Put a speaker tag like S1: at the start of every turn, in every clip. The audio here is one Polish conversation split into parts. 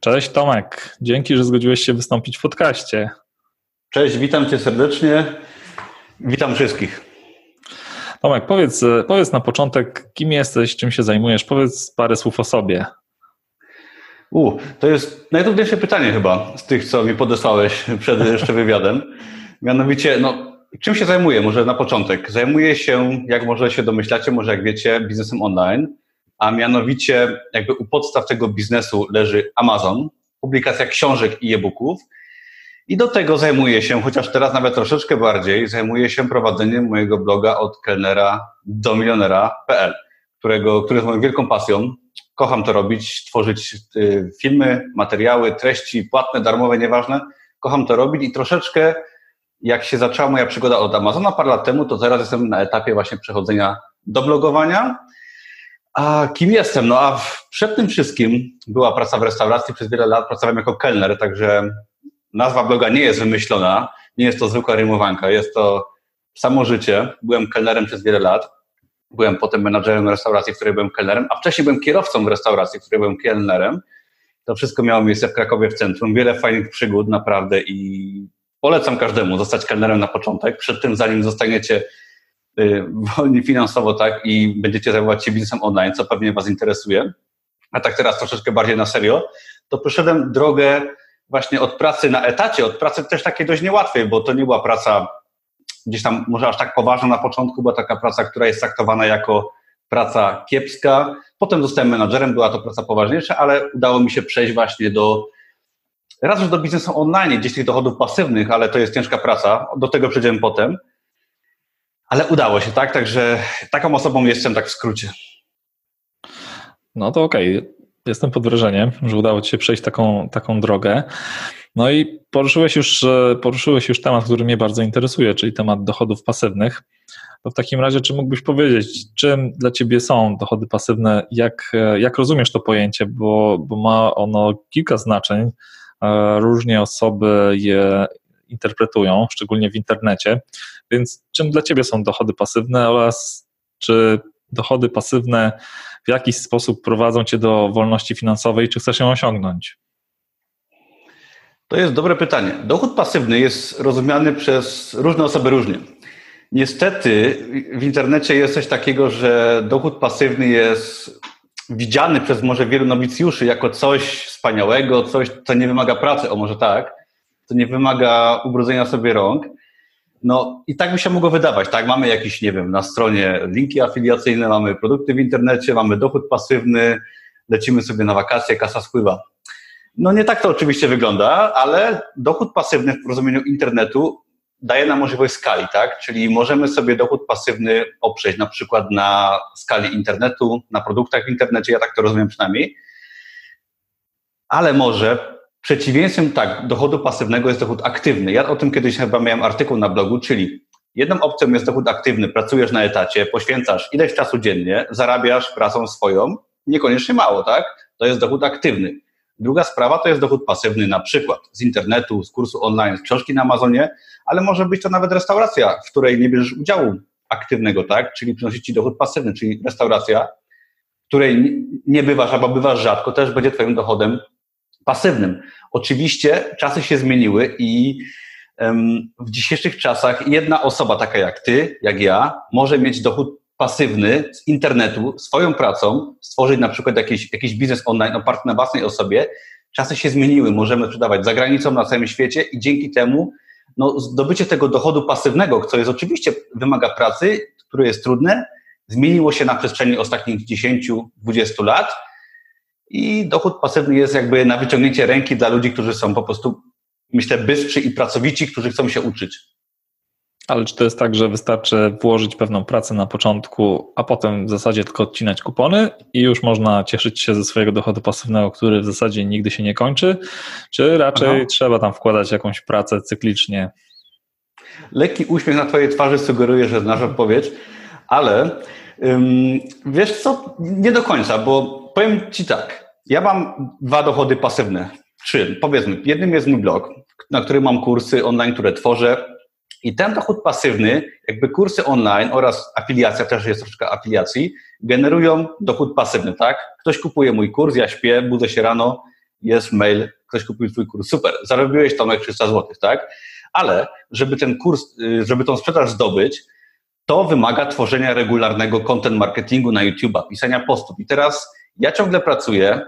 S1: Cześć Tomek, dzięki, że zgodziłeś się wystąpić w podcaście.
S2: Cześć, witam cię serdecznie. Witam wszystkich.
S1: Tomek, powiedz, powiedz na początek, kim jesteś, czym się zajmujesz, powiedz parę słów o sobie.
S2: U, to jest najtrudniejsze pytanie chyba z tych, co mi podesłałeś przed jeszcze wywiadem. Mianowicie, no, czym się zajmuję? Może na początek. Zajmuję się, jak może się domyślacie, może jak wiecie, biznesem online a mianowicie jakby u podstaw tego biznesu leży Amazon, publikacja książek i e-booków. I do tego zajmuję się, chociaż teraz nawet troszeczkę bardziej, zajmuję się prowadzeniem mojego bloga od kelnera do milionera.pl, którego, który jest moją wielką pasją. Kocham to robić, tworzyć y, filmy, materiały, treści płatne, darmowe, nieważne. Kocham to robić i troszeczkę jak się zaczęła moja przygoda od Amazona parę lat temu, to teraz jestem na etapie właśnie przechodzenia do blogowania a kim jestem? No a przed tym wszystkim była praca w restauracji. Przez wiele lat pracowałem jako kelner, także nazwa bloga nie jest wymyślona, nie jest to zwykła rymowanka, jest to samo życie. Byłem kelnerem przez wiele lat. Byłem potem menadżerem restauracji, w której byłem kelnerem, a wcześniej byłem kierowcą w restauracji, w której byłem kelnerem. To wszystko miało miejsce w Krakowie w centrum. Wiele fajnych przygód naprawdę i polecam każdemu zostać kelnerem na początek. Przed tym, zanim zostaniecie wolni finansowo, tak, i będziecie zajmować się biznesem online, co pewnie Was interesuje, a tak teraz troszeczkę bardziej na serio, to przeszedłem drogę właśnie od pracy na etacie, od pracy też takiej dość niełatwej, bo to nie była praca gdzieś tam może aż tak poważna na początku, była taka praca, która jest traktowana jako praca kiepska. Potem zostałem menadżerem, była to praca poważniejsza, ale udało mi się przejść właśnie do raz już do biznesu online, gdzieś tych dochodów pasywnych, ale to jest ciężka praca, do tego przejdziemy potem ale udało się, tak? Także taką osobą jestem tak w skrócie.
S1: No to okej. Okay. Jestem pod wrażeniem, że udało Ci się przejść taką, taką drogę. No i poruszyłeś już, poruszyłeś już temat, który mnie bardzo interesuje, czyli temat dochodów pasywnych. To w takim razie, czy mógłbyś powiedzieć, czym dla Ciebie są dochody pasywne, jak, jak rozumiesz to pojęcie, bo, bo ma ono kilka znaczeń. Różnie osoby je interpretują, szczególnie w internecie. Więc czym dla Ciebie są dochody pasywne oraz czy dochody pasywne w jakiś sposób prowadzą Cię do wolności finansowej, czy chcesz ją osiągnąć?
S2: To jest dobre pytanie. Dochód pasywny jest rozumiany przez różne osoby różnie. Niestety w internecie jest coś takiego, że dochód pasywny jest widziany przez może wielu nowicjuszy jako coś wspaniałego, coś, co nie wymaga pracy, o może tak, co nie wymaga ubrudzenia sobie rąk. No i tak by się mogło wydawać, tak? Mamy jakieś, nie wiem, na stronie linki afiliacyjne, mamy produkty w internecie, mamy dochód pasywny, lecimy sobie na wakacje, kasa spływa. No nie tak to oczywiście wygląda, ale dochód pasywny w rozumieniu internetu daje nam możliwość skali, tak? Czyli możemy sobie dochód pasywny oprzeć na przykład na skali internetu, na produktach w internecie, ja tak to rozumiem przynajmniej, ale może Przeciwieństwem tak, dochodu pasywnego jest dochód aktywny. Ja o tym kiedyś chyba miałem artykuł na blogu, czyli jedną opcją jest dochód aktywny. Pracujesz na etacie, poświęcasz ileś czasu dziennie, zarabiasz pracą swoją, niekoniecznie mało, tak? To jest dochód aktywny. Druga sprawa to jest dochód pasywny, na przykład z internetu, z kursu online, z książki na Amazonie, ale może być to nawet restauracja, w której nie bierzesz udziału aktywnego, tak? Czyli przynosi ci dochód pasywny, czyli restauracja, której nie bywasz albo bywasz rzadko, też będzie twoim dochodem pasywnym. Oczywiście czasy się zmieniły i w dzisiejszych czasach jedna osoba taka jak ty, jak ja, może mieć dochód pasywny z internetu, swoją pracą, stworzyć na przykład jakiś, jakiś biznes online oparty na własnej osobie. Czasy się zmieniły, możemy sprzedawać za granicą, na całym świecie i dzięki temu no, zdobycie tego dochodu pasywnego, co jest oczywiście wymaga pracy, które jest trudne, zmieniło się na przestrzeni ostatnich 10-20 lat i dochód pasywny jest jakby na wyciągnięcie ręki dla ludzi, którzy są po prostu, myślę, bystrzy i pracowici, którzy chcą się uczyć.
S1: Ale czy to jest tak, że wystarczy włożyć pewną pracę na początku, a potem w zasadzie tylko odcinać kupony i już można cieszyć się ze swojego dochodu pasywnego, który w zasadzie nigdy się nie kończy? Czy raczej Aha. trzeba tam wkładać jakąś pracę cyklicznie?
S2: Lekki uśmiech na Twojej twarzy sugeruje, że znasz odpowiedź, ale ym, wiesz co, nie do końca, bo powiem Ci tak. Ja mam dwa dochody pasywne. Trzy, powiedzmy. Jednym jest mój blog, na którym mam kursy online, które tworzę. I ten dochód pasywny, jakby kursy online oraz afiliacja, też jest troszeczkę afiliacji, generują dochód pasywny, tak? Ktoś kupuje mój kurs, ja śpię, budzę się rano, jest mail, ktoś kupił twój kurs, super, zarobiłeś Tomek 300 zł, tak? Ale żeby ten kurs, y, żeby tą sprzedaż zdobyć, to wymaga tworzenia regularnego content marketingu na YouTube'a, pisania postów. I teraz ja ciągle pracuję,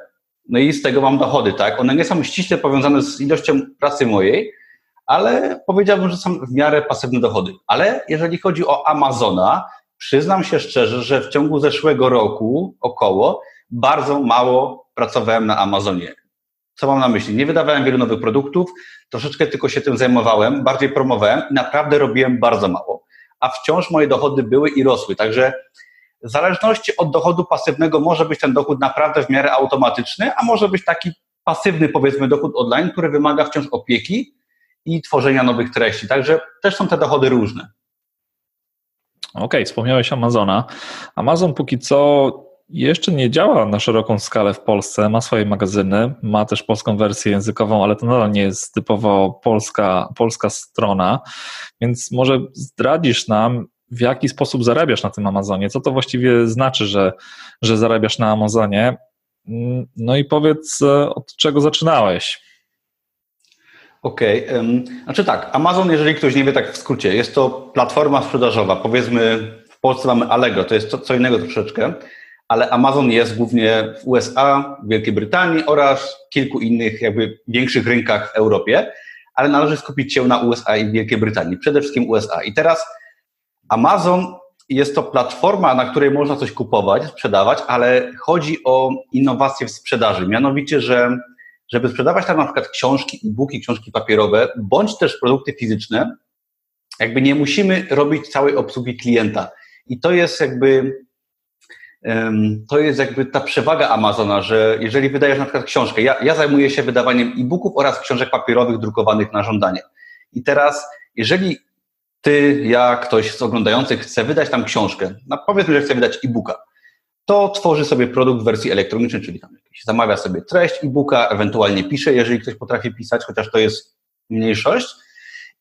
S2: no i z tego mam dochody, tak? One nie są ściśle powiązane z ilością pracy mojej, ale powiedziałbym, że są w miarę pasywne dochody. Ale jeżeli chodzi o Amazona, przyznam się szczerze, że w ciągu zeszłego roku około bardzo mało pracowałem na Amazonie. Co mam na myśli? Nie wydawałem wielu nowych produktów, troszeczkę tylko się tym zajmowałem, bardziej promowałem i naprawdę robiłem bardzo mało. A wciąż moje dochody były i rosły. Także w zależności od dochodu pasywnego może być ten dochód naprawdę w miarę automatyczny, a może być taki pasywny, powiedzmy, dochód online, który wymaga wciąż opieki i tworzenia nowych treści. Także też są te dochody różne.
S1: Okej, okay, wspomniałeś Amazona. Amazon póki co jeszcze nie działa na szeroką skalę w Polsce, ma swoje magazyny, ma też polską wersję językową, ale to nadal nie jest typowo polska, polska strona, więc może zdradzisz nam, w jaki sposób zarabiasz na tym Amazonie, co to właściwie znaczy, że, że zarabiasz na Amazonie, no i powiedz, od czego zaczynałeś.
S2: Okej, okay. znaczy tak, Amazon, jeżeli ktoś nie wie tak w skrócie, jest to platforma sprzedażowa, powiedzmy w Polsce mamy Allegro, to jest co, co innego troszeczkę, ale Amazon jest głównie w USA, w Wielkiej Brytanii oraz kilku innych jakby większych rynkach w Europie, ale należy skupić się na USA i Wielkiej Brytanii, przede wszystkim USA. I teraz Amazon jest to platforma, na której można coś kupować, sprzedawać, ale chodzi o innowacje w sprzedaży. Mianowicie, że żeby sprzedawać tam na przykład książki, e-booki, książki papierowe, bądź też produkty fizyczne, jakby nie musimy robić całej obsługi klienta. I to jest jakby to jest jakby ta przewaga Amazona, że jeżeli wydajesz na przykład książkę, ja, ja zajmuję się wydawaniem e-booków oraz książek papierowych drukowanych na żądanie. I teraz, jeżeli ty, ja, ktoś z oglądających chce wydać tam książkę, no powiedzmy, że chce wydać e-booka, to tworzy sobie produkt w wersji elektronicznej, czyli tam jakiś, zamawia sobie treść e-booka, ewentualnie pisze, jeżeli ktoś potrafi pisać, chociaż to jest mniejszość,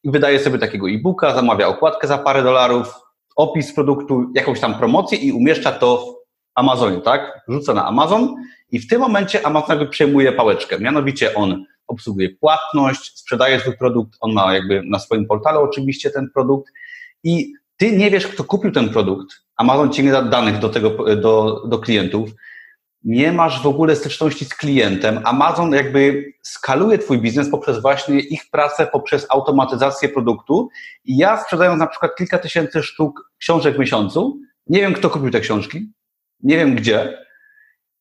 S2: i wydaje sobie takiego e-booka, zamawia okładkę za parę dolarów, opis produktu, jakąś tam promocję i umieszcza to w Amazonie, tak? Rzuca na Amazon i w tym momencie Amazon jakby przejmuje pałeczkę. Mianowicie on obsługuje płatność, sprzedaje swój produkt, on ma jakby na swoim portalu oczywiście ten produkt i ty nie wiesz, kto kupił ten produkt, Amazon ci nie da danych do tego, do, do klientów, nie masz w ogóle styczności z klientem. Amazon jakby skaluje twój biznes poprzez właśnie ich pracę, poprzez automatyzację produktu i ja sprzedając na przykład kilka tysięcy sztuk książek w miesiącu, nie wiem, kto kupił te książki, nie wiem gdzie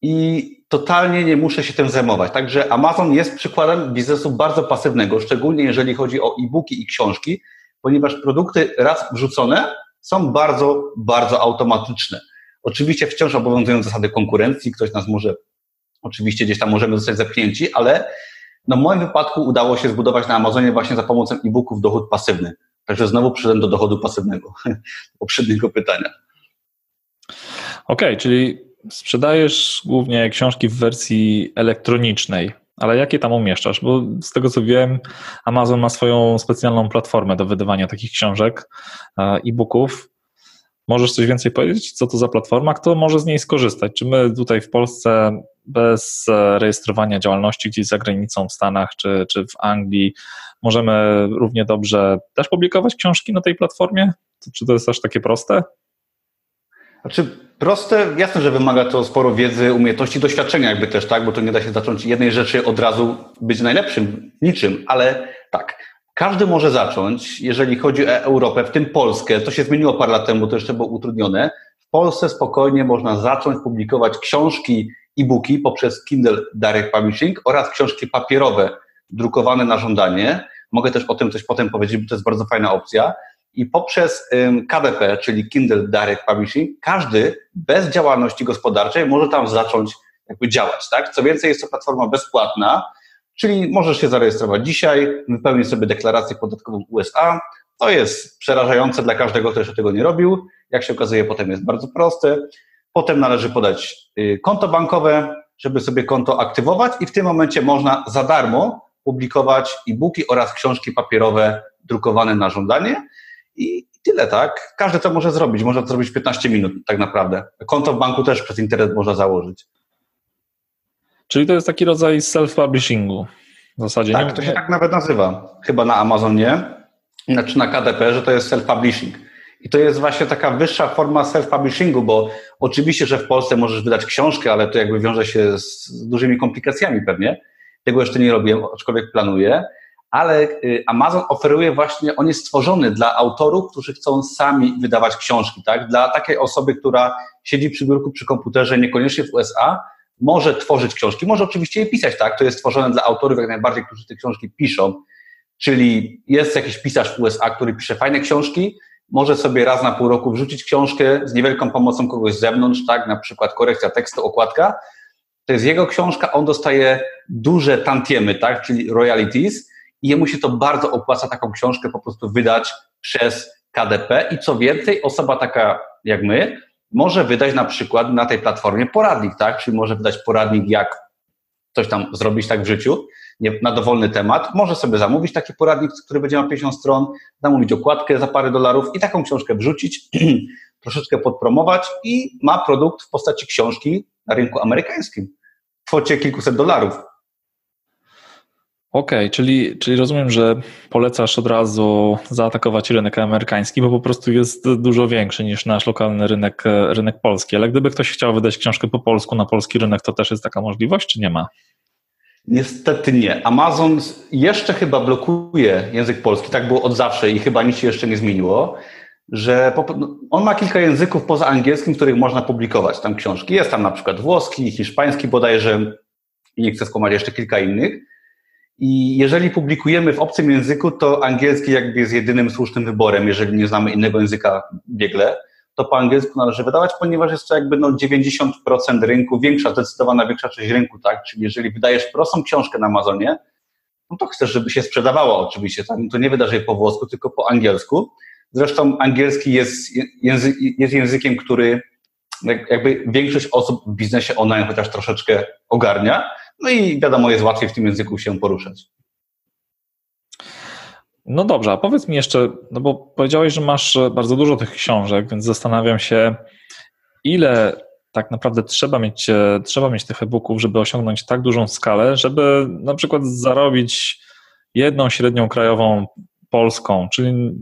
S2: i totalnie nie muszę się tym zajmować. Także Amazon jest przykładem biznesu bardzo pasywnego, szczególnie jeżeli chodzi o e-booki i książki, ponieważ produkty raz wrzucone są bardzo, bardzo automatyczne. Oczywiście wciąż obowiązują zasady konkurencji, ktoś nas może, oczywiście gdzieś tam możemy zostać zepchnięci, ale no w moim wypadku udało się zbudować na Amazonie właśnie za pomocą e-booków dochód pasywny. Także znowu przyszedłem do dochodu pasywnego, poprzedniego pytania.
S1: Okej, okay, czyli sprzedajesz głównie książki w wersji elektronicznej, ale jakie tam umieszczasz? Bo z tego co wiem, Amazon ma swoją specjalną platformę do wydawania takich książek, e, e-booków. Możesz coś więcej powiedzieć? Co to za platforma? Kto może z niej skorzystać? Czy my tutaj w Polsce bez e, rejestrowania działalności gdzieś za granicą w Stanach czy, czy w Anglii możemy równie dobrze też publikować książki na tej platformie? Czy to jest aż takie proste?
S2: Znaczy, proste, jasne, że wymaga to sporo wiedzy, umiejętności, doświadczenia jakby też, tak, bo to nie da się zacząć jednej rzeczy od razu być najlepszym, niczym, ale tak, każdy może zacząć, jeżeli chodzi o Europę, w tym Polskę, to się zmieniło parę lat temu, to jeszcze było utrudnione, w Polsce spokojnie można zacząć publikować książki, e-booki poprzez Kindle Direct Publishing oraz książki papierowe, drukowane na żądanie. Mogę też o tym coś potem powiedzieć, bo to jest bardzo fajna opcja i poprzez KDP, czyli Kindle Direct Publishing, każdy bez działalności gospodarczej może tam zacząć jakby działać, tak? Co więcej, jest to platforma bezpłatna, czyli możesz się zarejestrować dzisiaj, wypełnić sobie deklarację podatkową USA. To jest przerażające dla każdego, kto jeszcze tego nie robił. Jak się okazuje, potem jest bardzo proste. Potem należy podać y, konto bankowe, żeby sobie konto aktywować i w tym momencie można za darmo publikować e-booki oraz książki papierowe drukowane na żądanie. I tyle, tak? Każdy to może zrobić. Można to zrobić w 15 minut, tak naprawdę. Konto w banku też przez internet można założyć.
S1: Czyli to jest taki rodzaj self-publishingu w zasadzie.
S2: Tak, nie... to się tak nawet nazywa. Chyba na Amazonie, znaczy na KDP, że to jest self-publishing. I to jest właśnie taka wyższa forma self-publishingu, bo oczywiście, że w Polsce możesz wydać książkę, ale to jakby wiąże się z dużymi komplikacjami pewnie. Tego jeszcze nie robiłem, aczkolwiek planuję. Ale y, Amazon oferuje właśnie, on jest stworzony dla autorów, którzy chcą sami wydawać książki, tak? Dla takiej osoby, która siedzi przy biurku, przy komputerze, niekoniecznie w USA, może tworzyć książki, może oczywiście je pisać, tak? To jest stworzone dla autorów jak najbardziej, którzy te książki piszą. Czyli jest jakiś pisarz w USA, który pisze fajne książki, może sobie raz na pół roku wrzucić książkę z niewielką pomocą kogoś z zewnątrz, tak? Na przykład korekcja tekstu, okładka. To jest jego książka, on dostaje duże tantiemy, tak? Czyli royalties i jemu się to bardzo opłaca taką książkę po prostu wydać przez KDP i co więcej, osoba taka jak my może wydać na przykład na tej platformie poradnik, tak? Czyli może wydać poradnik, jak coś tam zrobić tak w życiu, nie, na dowolny temat. Może sobie zamówić taki poradnik, który będzie miał 50 stron, zamówić okładkę za parę dolarów i taką książkę wrzucić, troszeczkę podpromować i ma produkt w postaci książki na rynku amerykańskim w kwocie kilkuset dolarów.
S1: Okej, okay, czyli, czyli rozumiem, że polecasz od razu zaatakować rynek amerykański, bo po prostu jest dużo większy niż nasz lokalny rynek, rynek polski. Ale gdyby ktoś chciał wydać książkę po polsku na polski rynek, to też jest taka możliwość, czy nie ma?
S2: Niestety nie. Amazon jeszcze chyba blokuje język polski, tak było od zawsze i chyba nic się jeszcze nie zmieniło, że no, on ma kilka języków poza angielskim, których można publikować tam książki. Jest tam na przykład włoski, hiszpański bodajże i nie chcę skłamać jeszcze kilka innych i jeżeli publikujemy w obcym języku, to angielski jakby jest jedynym słusznym wyborem, jeżeli nie znamy innego języka biegle, to po angielsku należy wydawać, ponieważ jest to jakby no 90% rynku, większa, zdecydowana większa część rynku, tak? Czyli jeżeli wydajesz prostą książkę na Amazonie, no to chcesz, żeby się sprzedawała oczywiście, tak? No to nie wydarzej po włosku, tylko po angielsku. Zresztą angielski jest, języ jest językiem, który jakby większość osób w biznesie online chociaż troszeczkę ogarnia, no i wiadomo, jest łatwiej w tym języku się poruszać.
S1: No dobrze, a powiedz mi jeszcze, no bo powiedziałeś, że masz bardzo dużo tych książek, więc zastanawiam się, ile tak naprawdę trzeba mieć, trzeba mieć tych e-booków, żeby osiągnąć tak dużą skalę, żeby na przykład zarobić jedną średnią krajową polską, czyli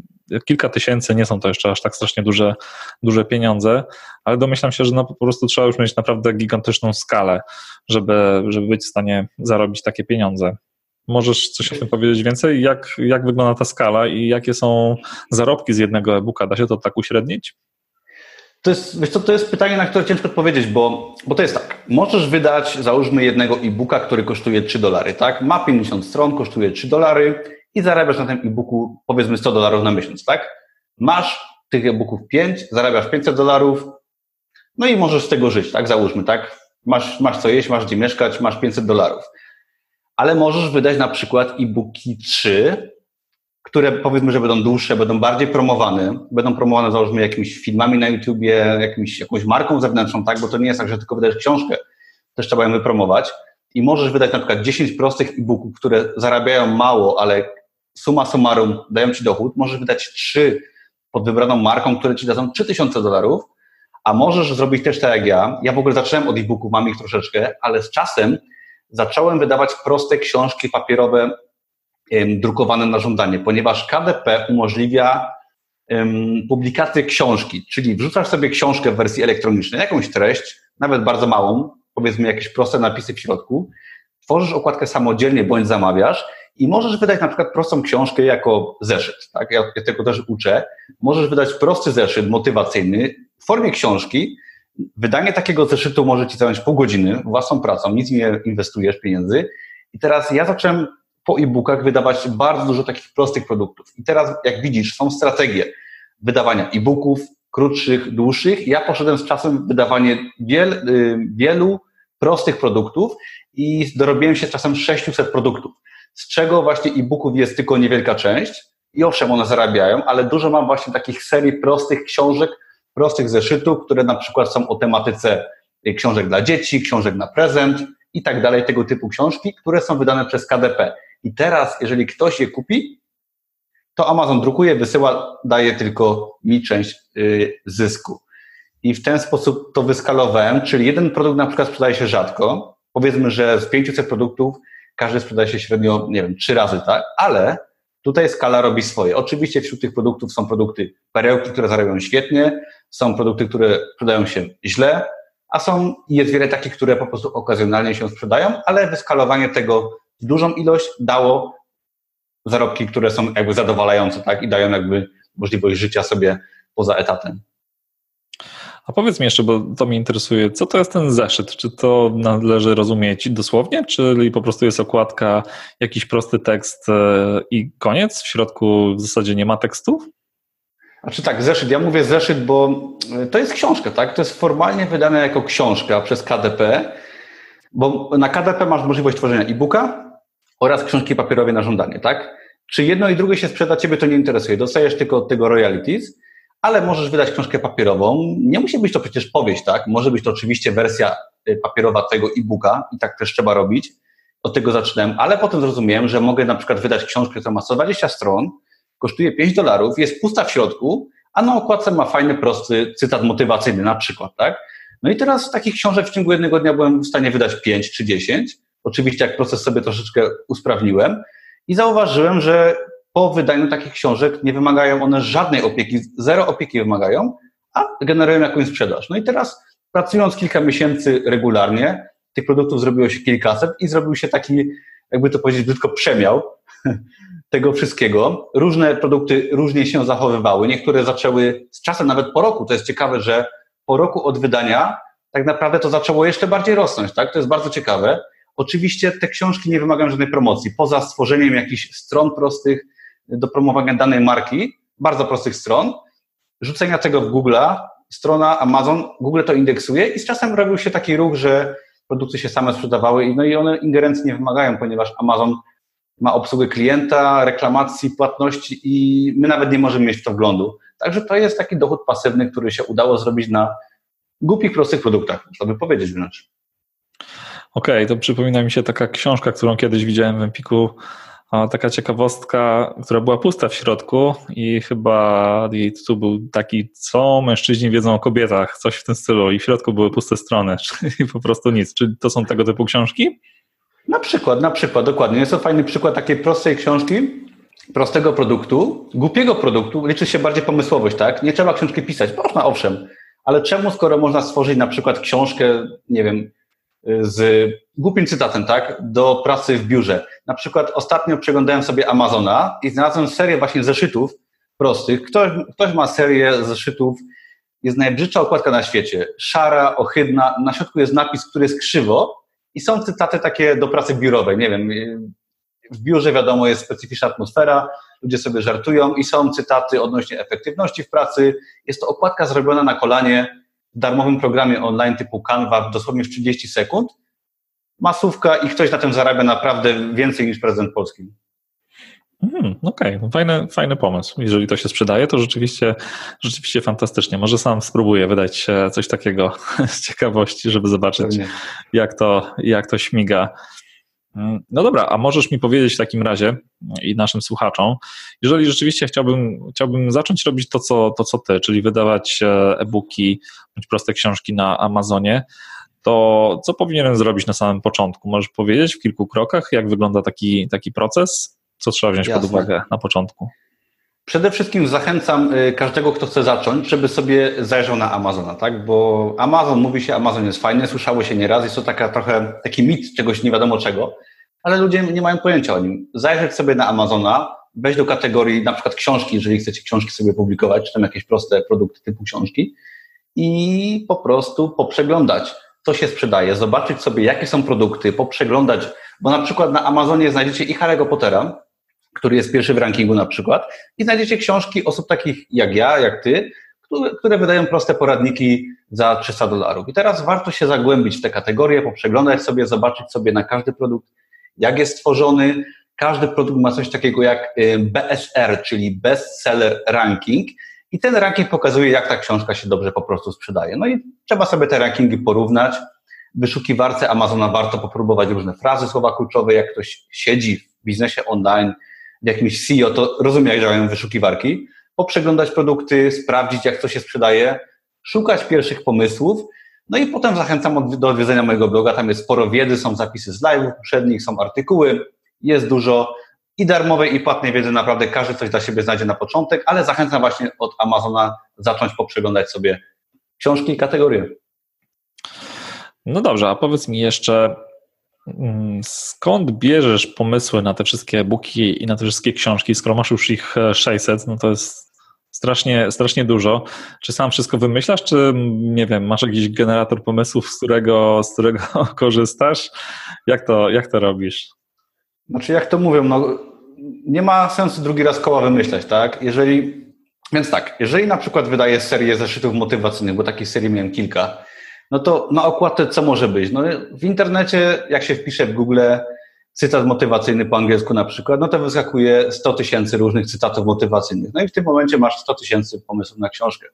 S1: kilka tysięcy, nie są to jeszcze aż tak strasznie duże, duże pieniądze, ale domyślam się, że no po prostu trzeba już mieć naprawdę gigantyczną skalę, żeby, żeby być w stanie zarobić takie pieniądze. Możesz coś o tym powiedzieć więcej? Jak, jak wygląda ta skala i jakie są zarobki z jednego e-booka? Da się to tak uśrednić?
S2: To jest, wiesz co, to jest pytanie, na które ciężko odpowiedzieć, bo, bo to jest tak. Możesz wydać, załóżmy, jednego e-booka, który kosztuje 3 dolary, tak? Ma 50 stron, kosztuje 3 dolary i zarabiasz na tym e-booku powiedzmy 100 dolarów na miesiąc, tak? Masz tych e-booków 5, zarabiasz 500 dolarów, no i możesz z tego żyć, tak? Załóżmy, tak? Masz, masz co jeść, masz gdzie mieszkać, masz 500 dolarów. Ale możesz wydać na przykład e-booki 3, które powiedzmy, że będą dłuższe, będą bardziej promowane, będą promowane załóżmy jakimiś filmami na YouTubie, jakimś, jakąś marką zewnętrzną, tak? Bo to nie jest tak, że tylko wydajesz książkę, też trzeba ją wypromować i możesz wydać na przykład 10 prostych e-booków, które zarabiają mało, ale suma summarum dają ci dochód, możesz wydać trzy pod wybraną marką, które ci dadzą 3000 dolarów, a możesz zrobić też tak jak ja. Ja w ogóle zacząłem od e-booków, mam ich troszeczkę, ale z czasem zacząłem wydawać proste książki papierowe drukowane na żądanie, ponieważ KDP umożliwia um, publikację książki, czyli wrzucasz sobie książkę w wersji elektronicznej, jakąś treść, nawet bardzo małą, powiedzmy jakieś proste napisy w środku, tworzysz okładkę samodzielnie bądź zamawiasz i możesz wydać na przykład prostą książkę jako zeszyt, tak? Ja, ja tego też uczę. Możesz wydać prosty zeszyt motywacyjny w formie książki. Wydanie takiego zeszytu może ci zająć pół godziny własną pracą, nic nie inwestujesz pieniędzy. I teraz ja zacząłem po e-bookach wydawać bardzo dużo takich prostych produktów. I teraz, jak widzisz, są strategie wydawania e-booków, krótszych, dłuższych. Ja poszedłem z czasem w wydawanie wiel, y, wielu prostych produktów i dorobiłem się czasem 600 produktów z czego właśnie e-booków jest tylko niewielka część i owszem, one zarabiają, ale dużo mam właśnie takich serii prostych książek, prostych zeszytów, które na przykład są o tematyce książek dla dzieci, książek na prezent i tak dalej, tego typu książki, które są wydane przez KDP. I teraz, jeżeli ktoś je kupi, to Amazon drukuje, wysyła, daje tylko mi część yy, zysku. I w ten sposób to wyskalowałem, czyli jeden produkt na przykład sprzedaje się rzadko, powiedzmy, że z 500 produktów każdy sprzedaje się średnio, nie wiem, trzy razy, tak? Ale tutaj skala robi swoje. Oczywiście wśród tych produktów są produkty perełki, które zarabiają świetnie, są produkty, które sprzedają się źle, a są, jest wiele takich, które po prostu okazjonalnie się sprzedają, ale wyskalowanie tego w dużą ilość dało zarobki, które są jakby zadowalające, tak? I dają jakby możliwość życia sobie poza etatem.
S1: A powiedz mi jeszcze, bo to mnie interesuje, co to jest ten zeszyt? Czy to należy rozumieć dosłownie, czyli po prostu jest okładka, jakiś prosty tekst e, i koniec? W środku w zasadzie nie ma tekstu?
S2: Znaczy tak, zeszyt. Ja mówię zeszyt, bo e, to jest książka, tak? To jest formalnie wydane jako książka przez KDP, bo na KDP masz możliwość tworzenia e-booka oraz książki papierowej na żądanie, tak? Czy jedno i drugie się sprzeda, ciebie to nie interesuje. Dostajesz tylko od tego royalties, ale możesz wydać książkę papierową. Nie musi być to przecież powieść, tak? Może być to oczywiście wersja y, papierowa tego e-booka i tak też trzeba robić. Od tego zaczynałem, ale potem zrozumiałem, że mogę na przykład wydać książkę, która ma 120 stron, kosztuje 5 dolarów, jest pusta w środku, a na okładce ma fajny, prosty cytat motywacyjny na przykład, tak? No i teraz takich książek w ciągu jednego dnia byłem w stanie wydać 5 czy 10. Oczywiście jak proces sobie troszeczkę usprawniłem i zauważyłem, że po wydaniu takich książek nie wymagają one żadnej opieki, zero opieki wymagają, a generują jakąś sprzedaż. No i teraz pracując kilka miesięcy regularnie, tych produktów zrobiło się kilkaset i zrobił się taki, jakby to powiedzieć brzydko, przemiał tego wszystkiego. Różne produkty różnie się zachowywały. Niektóre zaczęły z czasem, nawet po roku. To jest ciekawe, że po roku od wydania tak naprawdę to zaczęło jeszcze bardziej rosnąć. Tak? To jest bardzo ciekawe. Oczywiście te książki nie wymagają żadnej promocji. Poza stworzeniem jakichś stron prostych, do promowania danej marki, bardzo prostych stron, rzucenia tego w Google'a, strona Amazon, Google to indeksuje i z czasem robił się taki ruch, że produkty się same sprzedawały, no i one ingerencji nie wymagają, ponieważ Amazon ma obsługę klienta, reklamacji, płatności i my nawet nie możemy mieć w to wglądu. Także to jest taki dochód pasywny, który się udało zrobić na głupich, prostych produktach, można by powiedzieć wręcz.
S1: Okej, okay, to przypomina mi się taka książka, którą kiedyś widziałem w Empiku, taka ciekawostka, która była pusta w środku i chyba jej tytuł był taki, co mężczyźni wiedzą o kobietach, coś w tym stylu i w środku były puste strony, czyli po prostu nic. Czy to są tego typu książki?
S2: Na przykład, na przykład, dokładnie. Jest to fajny przykład takiej prostej książki, prostego produktu, głupiego produktu, liczy się bardziej pomysłowość, tak? Nie trzeba książki pisać, można owszem, ale czemu, skoro można stworzyć na przykład książkę, nie wiem, z głupim cytatem, tak, do pracy w biurze. Na przykład ostatnio przeglądałem sobie Amazona i znalazłem serię właśnie zeszytów prostych. Ktoś, ktoś ma serię zeszytów, jest najbrzydsza okładka na świecie, szara, ohydna, na środku jest napis, który jest krzywo i są cytaty takie do pracy biurowej, nie wiem, w biurze wiadomo jest specyficzna atmosfera, ludzie sobie żartują i są cytaty odnośnie efektywności w pracy. Jest to okładka zrobiona na kolanie, darmowym programie online typu Canva dosłownie w 30 sekund, masówka i ktoś na tym zarabia naprawdę więcej niż prezydent polski.
S1: Hmm, Okej, okay. fajny, fajny pomysł. Jeżeli to się sprzedaje, to rzeczywiście, rzeczywiście fantastycznie. Może sam spróbuję wydać coś takiego z ciekawości, żeby zobaczyć, jak to, jak to śmiga. Mm, no dobra, a możesz mi powiedzieć w takim razie i naszym słuchaczom, jeżeli rzeczywiście chciałbym, chciałbym zacząć robić to co, to, co ty, czyli wydawać e, e-booki bądź proste książki na Amazonie, to co powinienem zrobić na samym początku? Możesz powiedzieć w kilku krokach, jak wygląda taki, taki proces? Co trzeba wziąć Jasne. pod uwagę na początku?
S2: Przede wszystkim zachęcam y, każdego, kto chce zacząć, żeby sobie zajrzał na Amazona, tak? Bo Amazon, mówi się, Amazon jest fajny, słyszało się nieraz, jest to taka trochę taki mit czegoś nie wiadomo czego, ale ludzie nie mają pojęcia o nim. Zajrzeć sobie na Amazona, wejść do kategorii na przykład książki, jeżeli chcecie książki sobie publikować, czy tam jakieś proste produkty typu książki i po prostu poprzeglądać, co się sprzedaje, zobaczyć sobie, jakie są produkty, poprzeglądać, bo na przykład na Amazonie znajdziecie i Harry'ego Pottera, który jest pierwszy w rankingu na przykład, i znajdziecie książki osób takich jak ja, jak ty, które, które wydają proste poradniki za 300 dolarów. I teraz warto się zagłębić w te kategorie, poprzeglądać sobie, zobaczyć sobie na każdy produkt, jak jest stworzony. Każdy produkt ma coś takiego jak y, BSR, czyli Best Seller Ranking, i ten ranking pokazuje, jak ta książka się dobrze po prostu sprzedaje. No i trzeba sobie te rankingi porównać. W wyszukiwarce Amazona warto popróbować różne frazy, słowa kluczowe. Jak ktoś siedzi w biznesie online, jakimś CEO, to rozumie, jak działają wyszukiwarki. Poprzeglądać produkty, sprawdzić, jak to się sprzedaje, szukać pierwszych pomysłów, No i potem zachęcam do odwiedzenia mojego bloga, tam jest sporo wiedzy, są zapisy z live'ów poprzednich, są artykuły, jest dużo i darmowej, i płatnej wiedzy, naprawdę każdy coś dla siebie znajdzie na początek, ale zachęcam właśnie od Amazona zacząć poprzeglądać sobie książki i kategorie.
S1: No dobrze, a powiedz mi jeszcze, skąd bierzesz pomysły na te wszystkie e-booki i na te wszystkie książki, skoro masz już ich 600, no to jest strasznie, strasznie dużo. Czy sam wszystko wymyślasz, czy nie wiem, masz jakiś generator pomysłów, z którego, z którego korzystasz? Jak to, jak to robisz?
S2: Znaczy, jak to mówią, no, nie ma sensu drugi raz koła wymyślać, tak? Jeżeli, więc tak, jeżeli na przykład wydaję serię zeszytów motywacyjnych, bo takich serii miałem kilka, no to na okładce co może być? No, w internecie, jak się wpisze w Google cytat motywacyjny po angielsku na przykład, no to wyskakuje 100 tysięcy różnych cytatów motywacyjnych. No i w tym momencie masz 100 tysięcy pomysłów na książkę,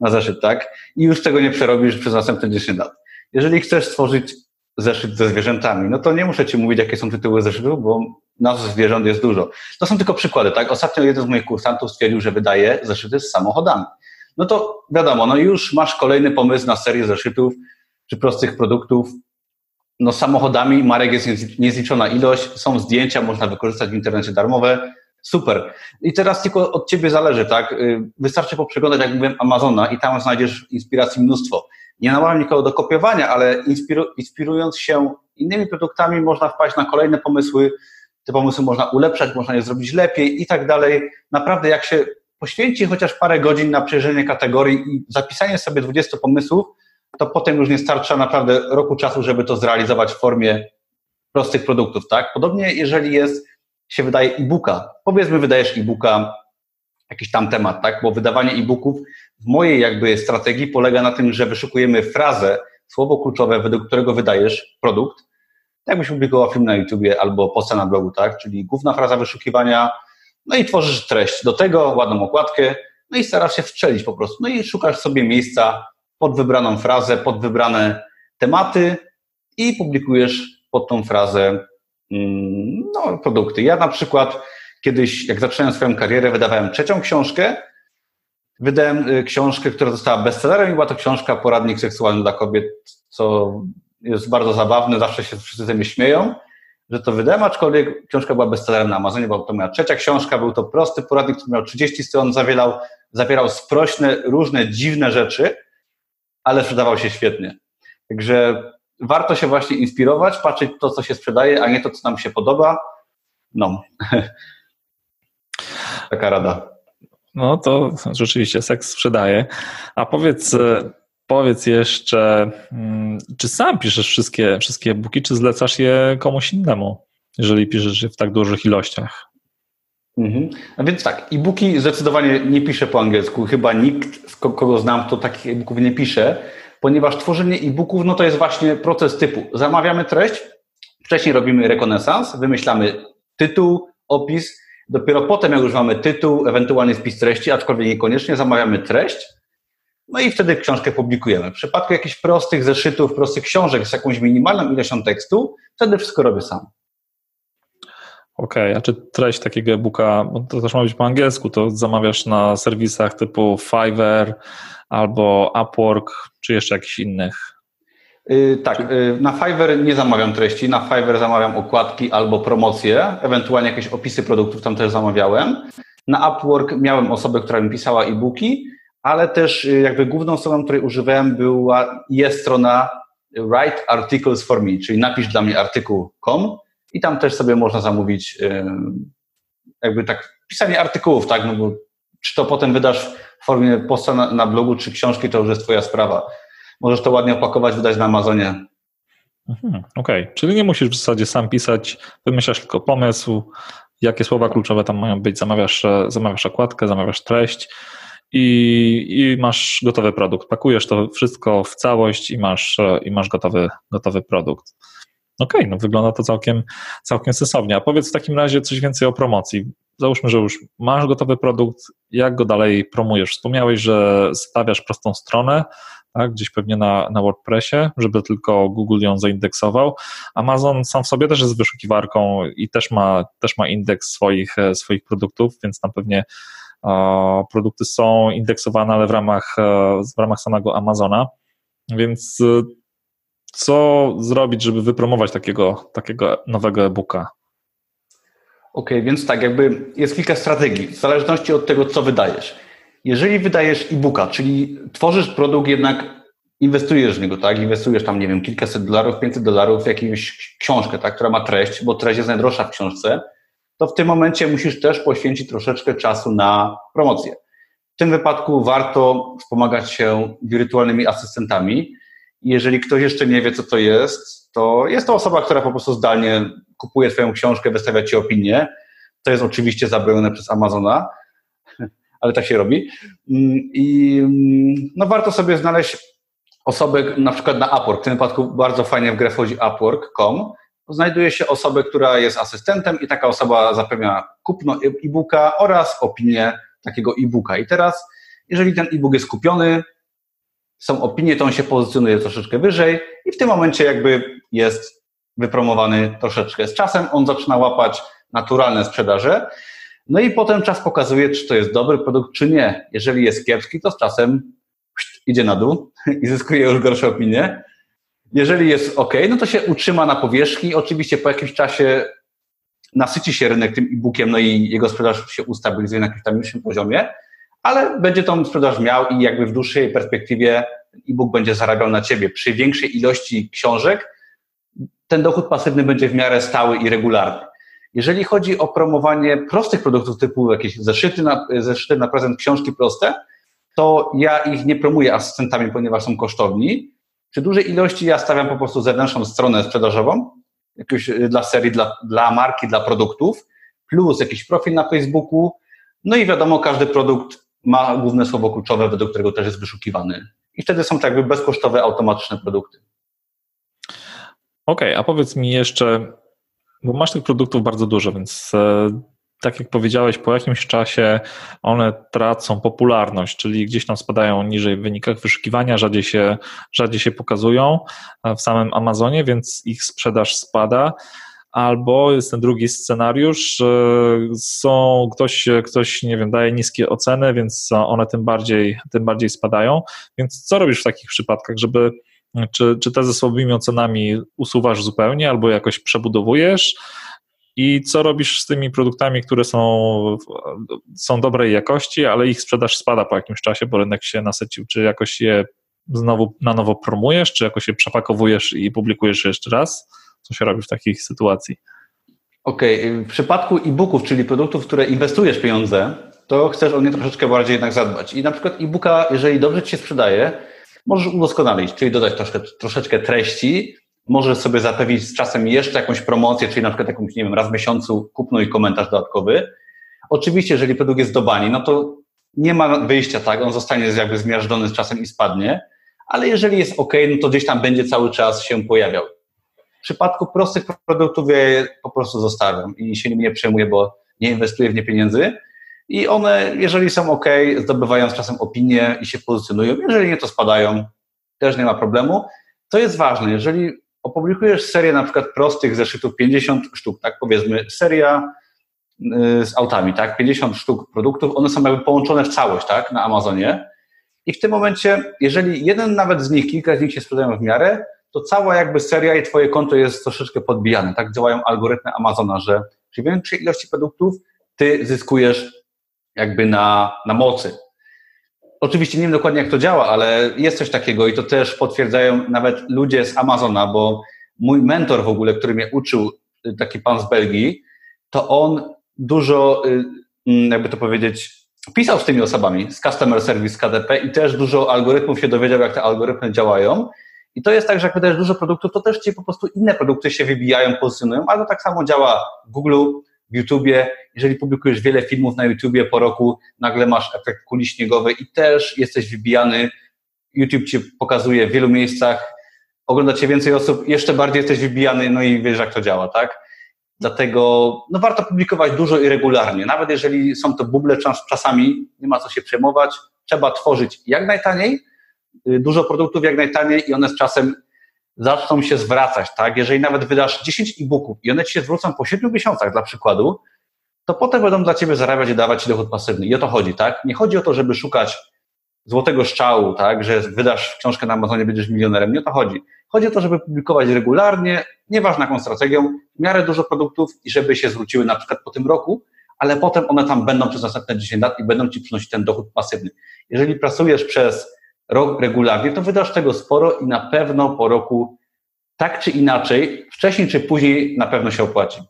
S2: na zeszyt, tak? I już tego nie przerobisz przez następne 10 lat. Jeżeli chcesz stworzyć zeszyt ze zwierzętami, no to nie muszę Ci mówić, jakie są tytuły zeszytów, bo nazw zwierząt jest dużo. To są tylko przykłady, tak? Ostatnio jeden z moich kursantów stwierdził, że wydaje zeszyty z samochodami. No to wiadomo, no już masz kolejny pomysł na serię zeszytów czy prostych produktów. No samochodami marek jest niezliczona ilość, są zdjęcia, można wykorzystać w internecie darmowe. Super. I teraz tylko od Ciebie zależy, tak? Y, wystarczy poprzeglądać, jak mówiłem, Amazona i tam znajdziesz inspiracji mnóstwo. Nie namawiam nikogo do kopiowania, ale inspiru inspirując się innymi produktami można wpaść na kolejne pomysły, te pomysły można ulepszać, można je zrobić lepiej i tak dalej. Naprawdę jak się poświęci chociaż parę godzin na przejrzenie kategorii i zapisanie sobie 20 pomysłów, to potem już nie starcza naprawdę roku czasu, żeby to zrealizować w formie prostych produktów, tak? Podobnie jeżeli jest, się wydaje e-booka. Powiedzmy, wydajesz e-booka, jakiś tam temat, tak? Bo wydawanie e-booków w mojej jakby strategii polega na tym, że wyszukujemy frazę, słowo kluczowe, według którego wydajesz produkt, jakbyś publikował film na YouTubie albo posta na blogu, tak? Czyli główna fraza wyszukiwania, no i tworzysz treść do tego, ładną okładkę, no i starasz się wstrzelić po prostu. No i szukasz sobie miejsca pod wybraną frazę, pod wybrane tematy i publikujesz pod tą frazę mm, no, produkty. Ja na przykład kiedyś, jak zaczynałem swoją karierę, wydawałem trzecią książkę. Wydałem y, książkę, która została bestsellerem i była to książka Poradnik seksualny dla kobiet, co jest bardzo zabawne, zawsze się wszyscy ze mnie śmieją, że to wydałem, aczkolwiek książka była bestsellerem na Amazonie, bo to moja trzecia książka, był to prosty poradnik, który miał 30 stron, zawierał, zawierał sprośne, różne dziwne rzeczy, ale sprzedawał się świetnie. Także warto się właśnie inspirować, patrzeć to, co się sprzedaje, a nie to, co nam się podoba. No. Taka rada.
S1: No to rzeczywiście seks sprzedaje. A powiedz, Powiedz jeszcze, mm, czy sam piszesz wszystkie, wszystkie e-booki, czy zlecasz je komuś innemu, jeżeli piszesz je w tak dużych ilościach?
S2: Mhm. A więc tak, e-booki zdecydowanie nie piszę po angielsku. Chyba nikt, kogo znam, kto takich e-booków nie pisze, ponieważ tworzenie e-booków no to jest właśnie proces typu. Zamawiamy treść, wcześniej robimy rekonesans, wymyślamy tytuł, opis, dopiero potem, jak już mamy tytuł, ewentualnie spis treści, aczkolwiek niekoniecznie zamawiamy treść, no i wtedy książkę publikujemy. W przypadku jakichś prostych zeszytów, prostych książek z jakąś minimalną ilością tekstu, wtedy wszystko robię sam.
S1: Okej, okay, a czy treść takiego e-booka, bo to też ma być po angielsku, to zamawiasz na serwisach typu Fiverr albo Upwork, czy jeszcze jakichś innych?
S2: Yy, tak, yy, na Fiverr nie zamawiam treści, na Fiverr zamawiam okładki albo promocje, ewentualnie jakieś opisy produktów tam też zamawiałem. Na Upwork miałem osobę, która mi pisała e-booki, ale też y, jakby główną stroną, której używałem była, jest strona Write Articles for Me, czyli napisz dla mnie artykuł.com i tam też sobie można zamówić y, jakby tak pisanie artykułów, tak, no bo czy to potem wydasz w formie posta na, na blogu, czy książki, to już jest twoja sprawa. Możesz to ładnie opakować, wydać na Amazonie.
S1: Mhm, Okej, okay. czyli nie musisz w zasadzie sam pisać, wymyślasz tylko pomysł, jakie słowa kluczowe tam mają być, zamawiasz, zamawiasz okładkę, zamawiasz treść, i, i masz gotowy produkt. Pakujesz to wszystko w całość i masz, i masz gotowy, gotowy produkt. Okej, okay, no wygląda to całkiem, całkiem sensownie. A powiedz w takim razie coś więcej o promocji. Załóżmy, że już masz gotowy produkt, jak go dalej promujesz? Wspomniałeś, że stawiasz prostą stronę, tak, gdzieś pewnie na, na WordPressie, żeby tylko Google ją zaindeksował. Amazon sam w sobie też jest wyszukiwarką i też ma, też ma indeks swoich, swoich produktów, więc tam pewnie Produkty są indeksowane, ale w ramach, e, w ramach samego Amazona. Więc y, co zrobić, żeby wypromować takiego, takiego nowego e-booka?
S2: Okej, okay, więc tak, jakby jest kilka strategii, w zależności od tego, co wydajesz. Jeżeli wydajesz e-booka, czyli tworzysz produkt, jednak inwestujesz w niego, tak? Inwestujesz tam, nie wiem, kilkaset dolarów, 500 dolarów w jakąś książkę, tak, która ma treść, bo treść jest najdroższa w książce, to w tym momencie musisz też poświęcić troszeczkę czasu na promocję. W tym wypadku warto wspomagać się wirtualnymi asystentami. Jeżeli ktoś jeszcze nie wie, co to jest, to jest to osoba, która po prostu zdalnie kupuje Twoją książkę, wystawia Ci opinię. To jest oczywiście zabronione przez Amazona, ale tak się robi. I no, warto sobie znaleźć osobę na przykład na Upwork. W tym wypadku bardzo fajnie w grę wchodzi Upwork.com. Znajduje się osobę, która jest asystentem i taka osoba zapewnia kupno e-booka oraz opinię takiego e-booka. I teraz, jeżeli ten e-book jest kupiony, są opinie, to on się pozycjonuje troszeczkę wyżej i w tym momencie jakby jest wypromowany troszeczkę. Z czasem on zaczyna łapać naturalne sprzedaże, no i potem czas pokazuje, czy to jest dobry produkt, czy nie. Jeżeli jest kiepski, to z czasem idzie na dół i zyskuje już gorsze opinie. Jeżeli jest ok, no to się utrzyma na powierzchni. Oczywiście po jakimś czasie nasyci się rynek tym e-bookiem, no i jego sprzedaż się ustabilizuje na jakimś tam niższym poziomie, ale będzie tą sprzedaż miał i jakby w dłuższej perspektywie e-book będzie zarabiał na ciebie. Przy większej ilości książek ten dochód pasywny będzie w miarę stały i regularny. Jeżeli chodzi o promowanie prostych produktów typu jakieś zeszyty na, zeszyty na prezent, książki proste, to ja ich nie promuję asystentami, ponieważ są kosztowni. Przy dużej ilości ja stawiam po prostu zewnętrzną stronę sprzedażową, jakąś y, dla serii, dla, dla marki, dla produktów, plus jakiś profil na Facebooku. No i wiadomo, każdy produkt ma główne słowo kluczowe, według którego też jest wyszukiwany. I wtedy są to jakby bezkosztowe, automatyczne produkty.
S1: Okej, okay, a powiedz mi jeszcze, bo masz tych produktów bardzo dużo, więc e, tak jak powiedziałeś, po jakimś czasie one tracą popularność, czyli gdzieś tam spadają niżej w wynikach wyszukiwania, rzadziej się, rzadziej się pokazują e, w samym Amazonie, więc ich sprzedaż spada. Albo jest ten drugi scenariusz, że są, ktoś, ktoś, nie wiem, daje niskie oceny, więc one tym bardziej, tym bardziej spadają. Więc co robisz w takich przypadkach, żeby czy, czy te ze słabymi ocenami usuwasz zupełnie albo jakoś przebudowujesz? I co robisz z tymi produktami, które są, są dobrej jakości, ale ich sprzedaż spada po jakimś czasie, bo rynek się nasycił? Czy jakoś je znowu na nowo promujesz, czy jakoś je przepakowujesz i publikujesz jeszcze raz? Co się robi w takiej sytuacji?
S2: Okej, okay. w przypadku e-booków, czyli produktów, w które inwestujesz pieniądze, to chcesz o nie troszeczkę bardziej jednak zadbać. I na przykład e-booka, jeżeli dobrze ci się sprzedaje, możesz udoskonalić, czyli dodać troszkę, troszeczkę treści, możesz sobie zapewnić z czasem jeszcze jakąś promocję, czyli na przykład jakąś, nie wiem, raz w miesiącu kupno i komentarz dodatkowy. Oczywiście, jeżeli produkt jest do bani, no to nie ma wyjścia, tak, on zostanie jakby zmiażdżony z czasem i spadnie, ale jeżeli jest ok, no to gdzieś tam będzie cały czas się pojawiał. W przypadku prostych produktów ja po prostu zostawiam i się nimi nie przejmuję, bo nie inwestuję w nie pieniędzy i one, jeżeli są ok, zdobywają z czasem opinię i się pozycjonują. Jeżeli nie, to spadają, też nie ma problemu. To jest ważne, jeżeli opublikujesz serię na przykład prostych zeszytów 50 sztuk, tak? Powiedzmy, seria y, z autami, tak, 50 sztuk produktów, one są jakby połączone w całość, tak, na Amazonie. I w tym momencie, jeżeli jeden nawet z nich, kilka z nich się sprzedają w miarę, to cała jakby seria i twoje konto jest troszeczkę podbijane, tak? Działają algorytmy Amazona, że przy większej ilości produktów ty zyskujesz jakby na, na mocy. Oczywiście nie wiem dokładnie, jak to działa, ale jest coś takiego i to też potwierdzają nawet ludzie z Amazona, bo mój mentor w ogóle, który mnie uczył, y, taki pan z Belgii, to on dużo, y, mm, jakby to powiedzieć, pisał z tymi osobami z Customer Service KDP i też dużo algorytmów się dowiedział, jak te algorytmy działają. I to jest tak, że jak wydajesz dużo produktów, to też ci po prostu inne produkty się wybijają, pozycjonują, ale tak samo działa w Google, w YouTubie. Jeżeli publikujesz wiele filmów na YouTubie po roku, nagle masz efekt kuli śniegowej i też jesteś wybijany. YouTube ci pokazuje w wielu miejscach, ogląda cię więcej osób, jeszcze bardziej jesteś wybijany, no i wiesz, jak to działa, tak? Dlatego no, warto publikować dużo i regularnie. Nawet jeżeli są to buble czasami, nie ma co się przejmować. Trzeba tworzyć jak najtaniej, y, dużo produktów jak najtaniej i one z czasem zaczną się zwracać, tak? Jeżeli nawet wydasz 10 e-booków i one ci się zwrócą po 7 miesiącach dla przykładu, to potem będą dla ciebie zarabiać i dawać ci dochód pasywny. I o to chodzi, tak? Nie chodzi o to, żeby szukać złotego szczału, tak, że wydasz książkę na Amazonie, będziesz milionerem. Nie o to chodzi. Chodzi o to, żeby publikować regularnie, nieważne jaką strategią, w miarę dużo produktów i żeby się zwróciły na przykład po tym roku, ale potem one tam będą przez następne 10 lat i będą ci przynosić ten dochód pasywny. Jeżeli pracujesz przez rok regularnie, to wydasz tego sporo i na pewno po roku tak czy inaczej, wcześniej czy później na pewno się opłaci.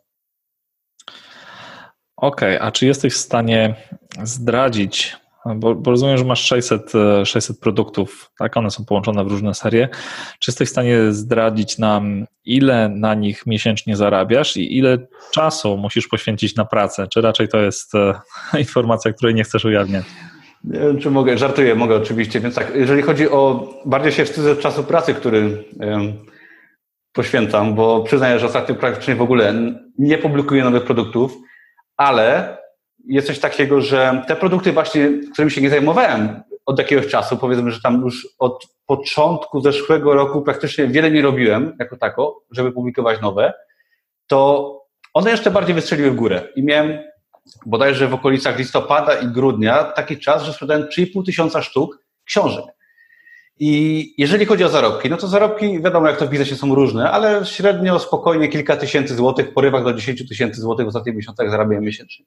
S1: Okej, okay, a czy jesteś w stanie zdradzić, bo, bo, rozumiem, że masz 600, 600 produktów, tak? One są połączone w różne serie. Czy jesteś w stanie zdradzić nam, ile na nich miesięcznie zarabiasz i ile czasu musisz poświęcić na pracę? Czy raczej to jest e, informacja, której nie chcesz ujawniać?
S2: Czy mogę, żartuję, mogę oczywiście. Więc tak, jeżeli chodzi o, bardziej się wstydzę czasu pracy, który poświęcam, bo przyznaję, że ostatnio praktycznie w ogóle nie publikuję nowych produktów, ale jest coś takiego, że te produkty właśnie, którymi się nie zajmowałem od jakiegoś czasu, powiedzmy, że tam już od początku zeszłego roku praktycznie wiele nie robiłem jako tako, żeby publikować nowe, to one jeszcze bardziej wystrzeliły w górę i miałem bodajże w okolicach listopada i grudnia taki czas, że sprzedałem 3,5 tysiąca sztuk książek. I jeżeli chodzi o zarobki, no to zarobki, wiadomo jak to w biznesie są różne, ale średnio spokojnie kilka tysięcy złotych, w porywach do 10 tysięcy złotych w ostatnich miesiącach zarabiam miesięcznie.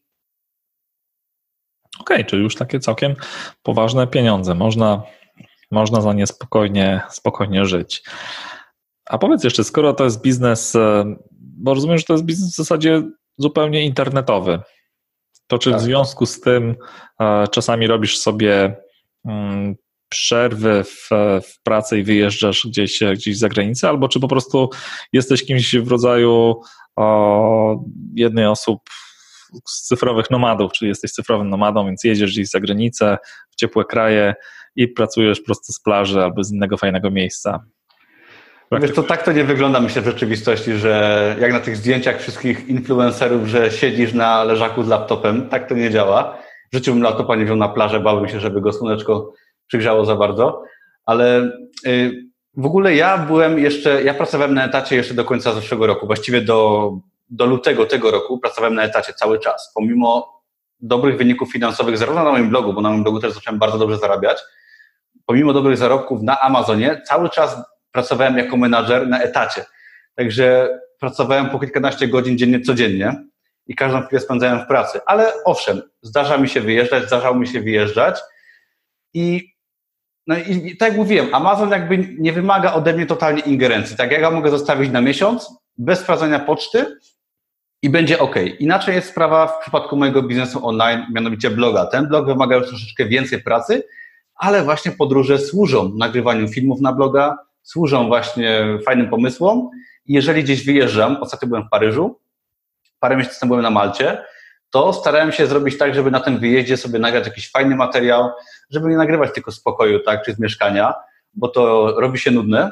S1: Okej, okay, czyli już takie całkiem poważne pieniądze. Można, można za nie spokojnie, spokojnie żyć. A powiedz jeszcze, skoro to jest biznes, e, bo rozumiem, że to jest biznes w zasadzie zupełnie internetowy, to czy tak. w związku z tym e, czasami robisz sobie mm, przerwy w, w pracy i wyjeżdżasz gdzieś, gdzieś za granicę, albo czy po prostu jesteś kimś w rodzaju o, jednej osób z cyfrowych nomadów, czyli jesteś cyfrowym nomadą, więc jedziesz gdzieś za granicę, w ciepłe kraje i pracujesz prosto z plaży albo z innego fajnego miejsca.
S2: Wiesz, to tak to nie wygląda, myślę, w rzeczywistości, że jak na tych zdjęciach wszystkich influencerów, że siedzisz na leżaku z laptopem, tak to nie działa. W życiu bym laptopa nie wziął na plażę, bałbym się, żeby go słoneczko przygrzało za bardzo, ale y, w ogóle ja byłem jeszcze, ja pracowałem na etacie jeszcze do końca zeszłego roku, właściwie do, do lutego tego roku pracowałem na etacie cały czas, pomimo dobrych wyników finansowych, zarówno na moim blogu, bo na moim blogu też zacząłem bardzo dobrze zarabiać, pomimo dobrych zarobków na Amazonie, cały czas pracowałem jako menadżer na etacie. Także pracowałem po kilkanaście godzin dziennie, codziennie i każdą chwilę spędzałem w pracy. Ale owszem, zdarza mi się wyjeżdżać, zdarzało mi się wyjeżdżać i no i tak jak mówiłem, Amazon jakby nie wymaga ode mnie totalnie ingerencji. Tak, ja go mogę zostawić na miesiąc, bez sprawdzania poczty i będzie ok. Inaczej jest sprawa w przypadku mojego biznesu online, mianowicie bloga. Ten blog wymaga już troszeczkę więcej pracy, ale właśnie podróże służą nagrywaniu filmów na bloga, służą właśnie fajnym pomysłom. Jeżeli gdzieś wyjeżdżam, ostatnio byłem w Paryżu, parę miesięcy temu byłem na Malcie, to starałem się zrobić tak, żeby na tym wyjeździe sobie nagrać jakiś fajny materiał, żeby nie nagrywać tylko z pokoju, tak, czy z mieszkania, bo to robi się nudne,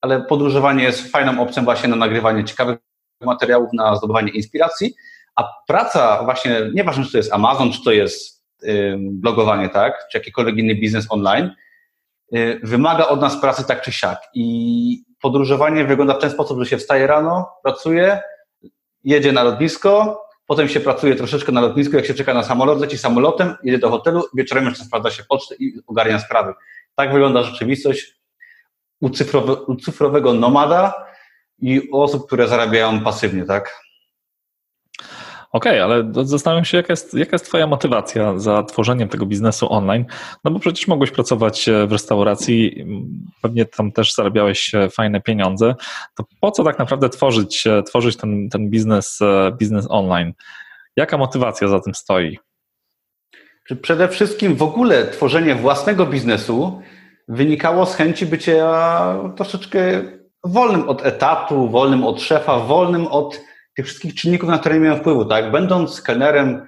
S2: ale podróżowanie jest fajną opcją właśnie na nagrywanie ciekawych materiałów, na zdobywanie inspiracji, a praca właśnie, nieważne czy to jest Amazon, czy to jest blogowanie, tak, czy jakikolwiek inny biznes online, wymaga od nas pracy tak czy siak i podróżowanie wygląda w ten sposób, że się wstaje rano, pracuje, jedzie na lotnisko, potem się pracuje troszeczkę na lotnisku, jak się czeka na samolot, leci samolotem, jedzie do hotelu, wieczorem jeszcze sprawdza się pocztę i ogarnia sprawy. Tak wygląda rzeczywistość u, cyfrowe, u cyfrowego nomada i osób, które zarabiają pasywnie, tak?
S1: Okej, okay, ale zastanawiam się, jaka jest, jaka jest Twoja motywacja za tworzeniem tego biznesu online? No bo przecież mogłeś pracować e, w restauracji, pewnie tam też zarabiałeś e, fajne pieniądze. To po co tak naprawdę tworzyć, e, tworzyć ten, ten biznes, biznes online? Jaka motywacja za tym stoi?
S2: Przede wszystkim w ogóle tworzenie własnego biznesu wynikało z chęci bycia troszeczkę wolnym od etatu, wolnym od szefa, wolnym od tych wszystkich czynników, na które nie miałem wpływu, tak? Będąc kelnerem,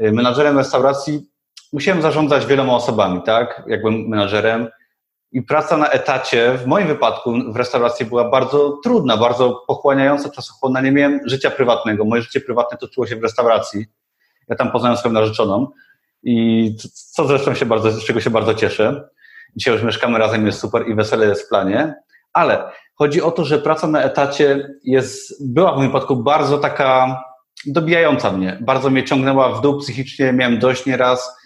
S2: y, menadżerem restauracji, musiałem zarządzać wieloma osobami, tak? Jak byłem menadżerem. I praca na etacie, w moim wypadku w restauracji była bardzo trudna, bardzo pochłaniająca, czasochłonna. Nie miałem życia prywatnego. Moje życie prywatne toczyło się w restauracji. Ja tam poznałem swoją narzeczoną i co zresztą się bardzo, z czego się bardzo cieszę. Dzisiaj już mieszkamy razem, jest super i wesele jest w planie. Ale Chodzi o to, że praca na etacie jest, była w moim przypadku bardzo taka dobijająca mnie. Bardzo mnie ciągnęła w dół psychicznie, miałem dość nieraz.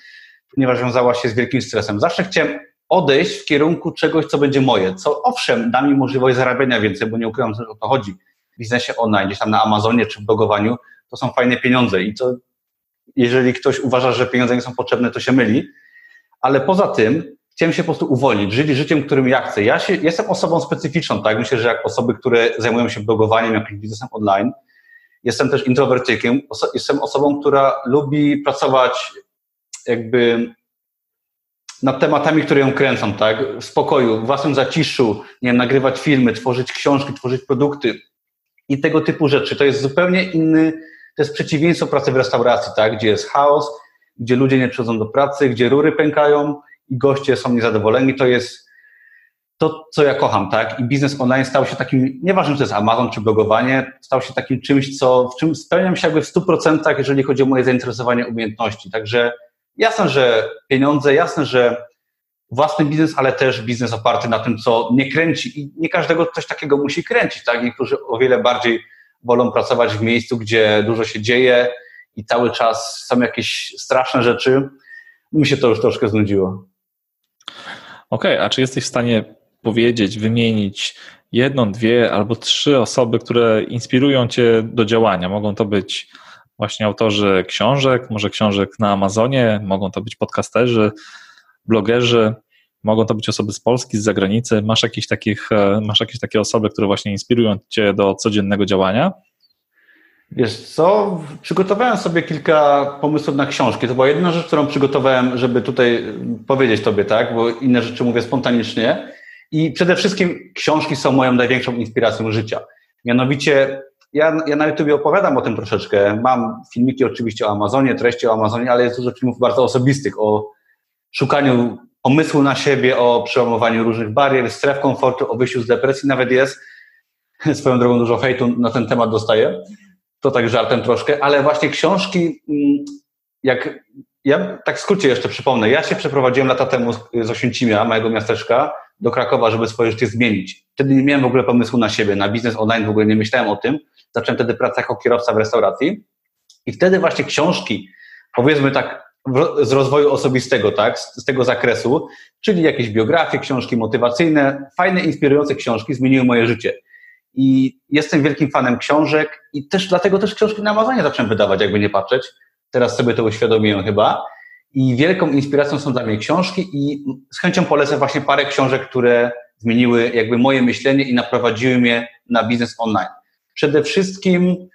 S2: ponieważ wiązała się z wielkim stresem. Zawsze chciałem odejść w kierunku czegoś, co będzie moje, co owszem, da mi możliwość zarabiania więcej, bo nie ukrywam, że o to chodzi. W biznesie online, gdzieś tam na Amazonie czy w blogowaniu, to są fajne pieniądze i to, jeżeli ktoś uważa, że pieniądze nie są potrzebne, to się myli. Ale poza tym chciałem się po prostu uwolnić, żyć życiem, którym ja chcę. Ja się, jestem osobą specyficzną, tak? Myślę, że jak osoby, które zajmują się blogowaniem, jakimś biznesem online, jestem też introwertykiem, oso jestem osobą, która lubi pracować jakby nad tematami, które ją kręcą, tak? W spokoju, w własnym zaciszu, nie wiem, nagrywać filmy, tworzyć książki, tworzyć produkty i tego typu rzeczy. To jest zupełnie inny, to jest przeciwieństwo pracy w restauracji, tak? Gdzie jest chaos, gdzie ludzie nie przychodzą do pracy, gdzie rury pękają i goście są niezadowoleni. To jest to, co ja kocham, tak? I biznes online stał się takim, nieważne, czy to jest Amazon, czy blogowanie, stał się takim czymś, co, w czym spełniam się jakby w 100%, jeżeli chodzi o moje zainteresowanie, umiejętności. Także Jasne, że pieniądze, jasne, że własny biznes, ale też biznes oparty na tym, co nie kręci. I nie każdego coś takiego musi kręcić, tak? Niektórzy o wiele bardziej wolą pracować w miejscu, gdzie dużo się dzieje i cały czas są jakieś straszne rzeczy. Mi się to już troszkę znudziło.
S1: Okej, okay, a czy jesteś w stanie powiedzieć, wymienić jedną, dwie albo trzy osoby, które inspirują cię do działania? Mogą to być właśnie autorzy książek, może książek na Amazonie, mogą to być podcasterzy, blogerzy, mogą to być osoby z Polski, z zagranicy. Masz jakieś, takich, e, masz jakieś takie osoby, które właśnie inspirują Cię do codziennego działania?
S2: Wiesz co, przygotowałem sobie kilka pomysłów na książki. To była jedna rzecz, którą przygotowałem, żeby tutaj powiedzieć Tobie, tak, bo inne rzeczy mówię spontanicznie. I przede wszystkim książki są moją największą inspiracją życia. Mianowicie ja, ja na YouTube opowiadam o tym troszeczkę. Mam filmiki oczywiście o Amazonie, treści o Amazonie, ale jest dużo filmów bardzo osobistych o szukaniu pomysłu na siebie, o przełamowaniu różnych barier, stref komfortu, o wyjściu z depresji nawet jest. Swoją drogą dużo hejtu na ten temat dostaję. To tak żartem troszkę, ale właśnie książki, mm, jak ja tak w skrócie jeszcze przypomnę, ja się przeprowadziłem lata temu z Oświęcimia, mojego miasteczka, do Krakowa, żeby swoje życie zmienić. Wtedy nie miałem w ogóle pomysłu na siebie, na biznes online w ogóle nie myślałem o tym. Zacząłem wtedy pracę jako kierowca w restauracji i wtedy właśnie książki, powiedzmy tak, z rozwoju osobistego, tak, z, z tego zakresu, czyli jakieś biografie, książki motywacyjne, fajne, inspirujące książki zmieniły moje życie. I jestem wielkim fanem książek i też dlatego też książki na Amazonie zacząłem wydawać, jakby nie patrzeć. Teraz sobie to uświadomiłem chyba. I wielką inspiracją są dla mnie książki i z chęcią polecę właśnie parę książek, które zmieniły jakby moje myślenie i naprowadziły mnie na biznes online. Przede wszystkim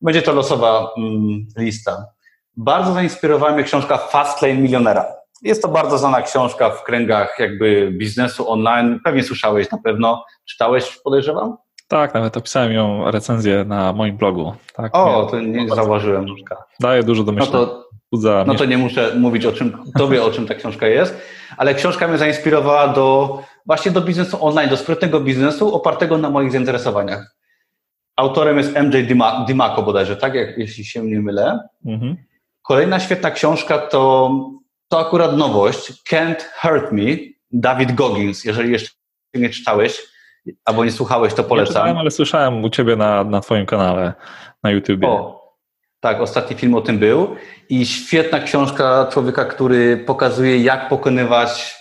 S2: będzie to losowa mm, lista. Bardzo zainspirowała mnie książka Fastlane Milionera. Jest to bardzo znana książka w kręgach jakby biznesu online. Pewnie słyszałeś na pewno. Czytałeś, podejrzewam?
S1: Tak, nawet opisałem ją recenzję na moim blogu. Tak,
S2: o, to nie zauważyłem.
S1: Daje dużo do myślenia.
S2: No to no to nie muszę mówić o czym, tobie o czym ta książka jest, ale książka mnie zainspirowała do właśnie do biznesu online, do sprytnego biznesu opartego na moich zainteresowaniach. Autorem jest MJ Dimaco bodajże, tak, jak, jeśli się nie mylę. Mhm. Kolejna świetna książka to, to akurat nowość, Can't Hurt Me, David Goggins. Jeżeli jeszcze nie czytałeś albo nie słuchałeś, to polecam. Nie czytałem,
S1: ale słyszałem u ciebie na, na twoim kanale na YouTubie.
S2: O, tak, ostatni film o tym był i świetna książka człowieka, który pokazuje, jak pokonywać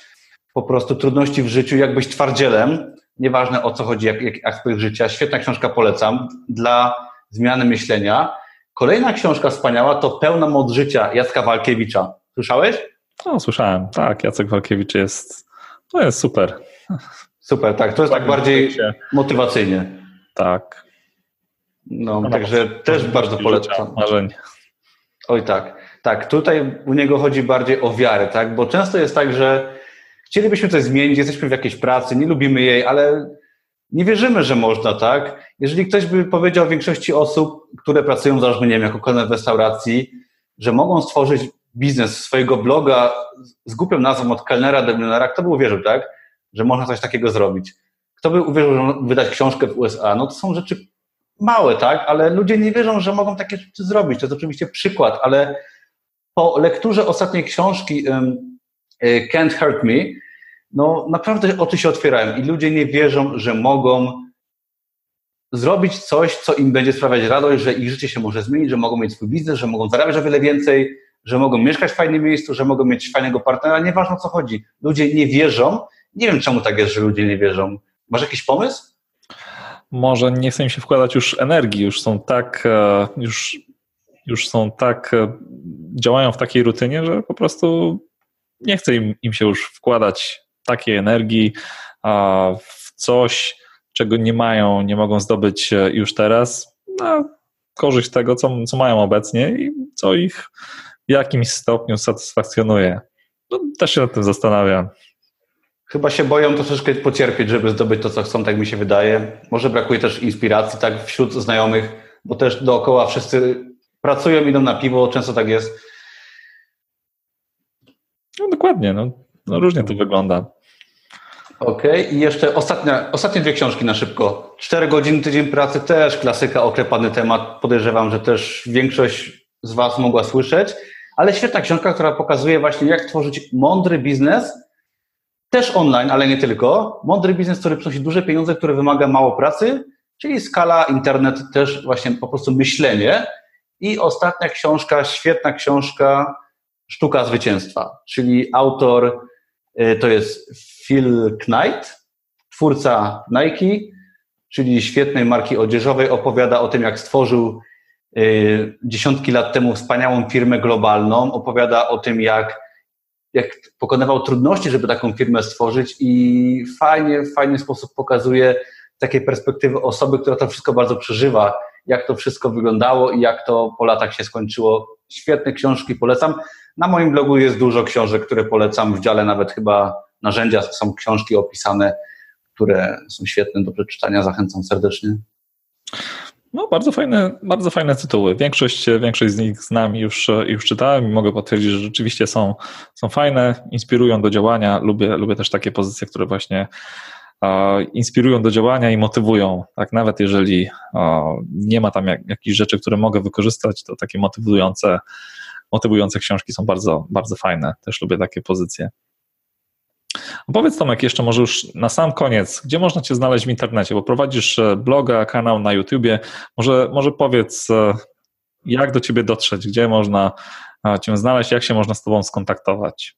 S2: po prostu trudności w życiu, jak być twardzielem, nieważne o co chodzi, jak, jak aspekt życia. Świetna książka polecam dla zmiany myślenia. Kolejna książka wspaniała to Pełna moc życia Jacka Walkiewicza. Słyszałeś?
S1: No, słyszałem. Tak, Jacek Walkiewicz jest, to jest super.
S2: Super, tak. To jest tak bardziej motywacyjnie.
S1: Tak.
S2: No, no także no, też bardzo polecam.
S1: Marzeń.
S2: Oj tak, tak. Tutaj u niego chodzi bardziej o wiarę, tak? Bo często jest tak, że chcielibyśmy coś zmienić, jesteśmy w jakiejś pracy, nie lubimy jej, ale nie wierzymy, że można, tak? Jeżeli ktoś by powiedział większości osób, które pracują, załóżmy, nie wiem, jako kelner w restauracji, że mogą stworzyć biznes swojego bloga z głupią nazwą od kelnera do milionera, kto by uwierzył, tak? Że można coś takiego zrobić. Kto by uwierzył, że wydać książkę w USA? No to są rzeczy małe, tak, ale ludzie nie wierzą, że mogą takie rzeczy zrobić. To jest oczywiście przykład, ale po lekturze ostatniej książki um, Can't Hurt Me, no naprawdę oczy się otwierają i ludzie nie wierzą, że mogą zrobić coś, co im będzie sprawiać radość, że ich życie się może zmienić, że mogą mieć swój biznes, że mogą zarabiać o wiele więcej, że mogą mieszkać w fajnym miejscu, że mogą mieć fajnego partnera, nieważne o co chodzi. Ludzie nie wierzą. Nie wiem, czemu tak jest, że ludzie nie wierzą. Masz jakiś pomysł?
S1: Może nie chcę im się wkładać już energii, już są tak, e, już, już są tak, e, działają w takiej rutynie, że po prostu nie chcę im, im się już wkładać takiej energii w coś, czego nie mają, nie mogą zdobyć e, już teraz. No, korzyść tego, co, co mają obecnie i co ich w jakimś stopniu satysfakcjonuje. No, też się nad tym zastanawiam.
S2: Chyba się boją troszeczkę pocierpieć, żeby zdobyć to, co chcą, tak mi się wydaje. Może brakuje też inspiracji tak wśród znajomych, bo też dookoła wszyscy pracują, idą na piwo, często tak jest.
S1: No dokładnie, no, no różnie to wygląda.
S2: Okej, okay. i jeszcze ostatnia, ostatnie dwie książki na szybko. Cztery godziny tydzień pracy, też klasyka, oklepany temat. Podejrzewam, że też większość z Was mogła słyszeć, ale świetna książka, która pokazuje właśnie, jak tworzyć mądry biznes, też online, ale nie tylko. Mądry biznes, który przynosi duże pieniądze, który wymaga mało pracy, czyli skala, internet, też właśnie po prostu myślenie. I ostatnia książka, świetna książka, Sztuka Zwycięstwa, czyli autor y, to jest Phil Knight, twórca Nike, czyli świetnej marki odzieżowej, opowiada o tym, jak stworzył y, dziesiątki lat temu wspaniałą firmę globalną, opowiada o tym, jak, jak pokonywał trudności, żeby taką firmę stworzyć i fajnie, w fajny sposób pokazuje takie perspektywy osoby, która to wszystko bardzo przeżywa, jak to wszystko wyglądało i jak to po latach się skończyło. Świetne książki polecam. Na moim blogu jest dużo książek, które polecam w dziale nawet chyba narzędzia, są książki opisane, które są świetne do przeczytania. Zachęcam serdecznie.
S1: No, bardzo fajne, bardzo fajne tytuły. Większość, większość z nich znam już, już czytałem i mogę potwierdzić, że rzeczywiście są, są fajne, inspirują do działania. Lubię, lubię też takie pozycje, które właśnie inspirują do działania i motywują. Tak, nawet jeżeli nie ma tam jak, jakichś rzeczy, które mogę wykorzystać, to takie motywujące, motywujące książki są bardzo, bardzo fajne. Też lubię takie pozycje. Powiedz Tomek jeszcze może już na sam koniec, gdzie można Cię znaleźć w internecie, bo prowadzisz e, bloga, kanał na YouTubie. Może, może powiedz, e, jak do Ciebie dotrzeć, gdzie można e, Cię znaleźć, jak się można z Tobą skontaktować?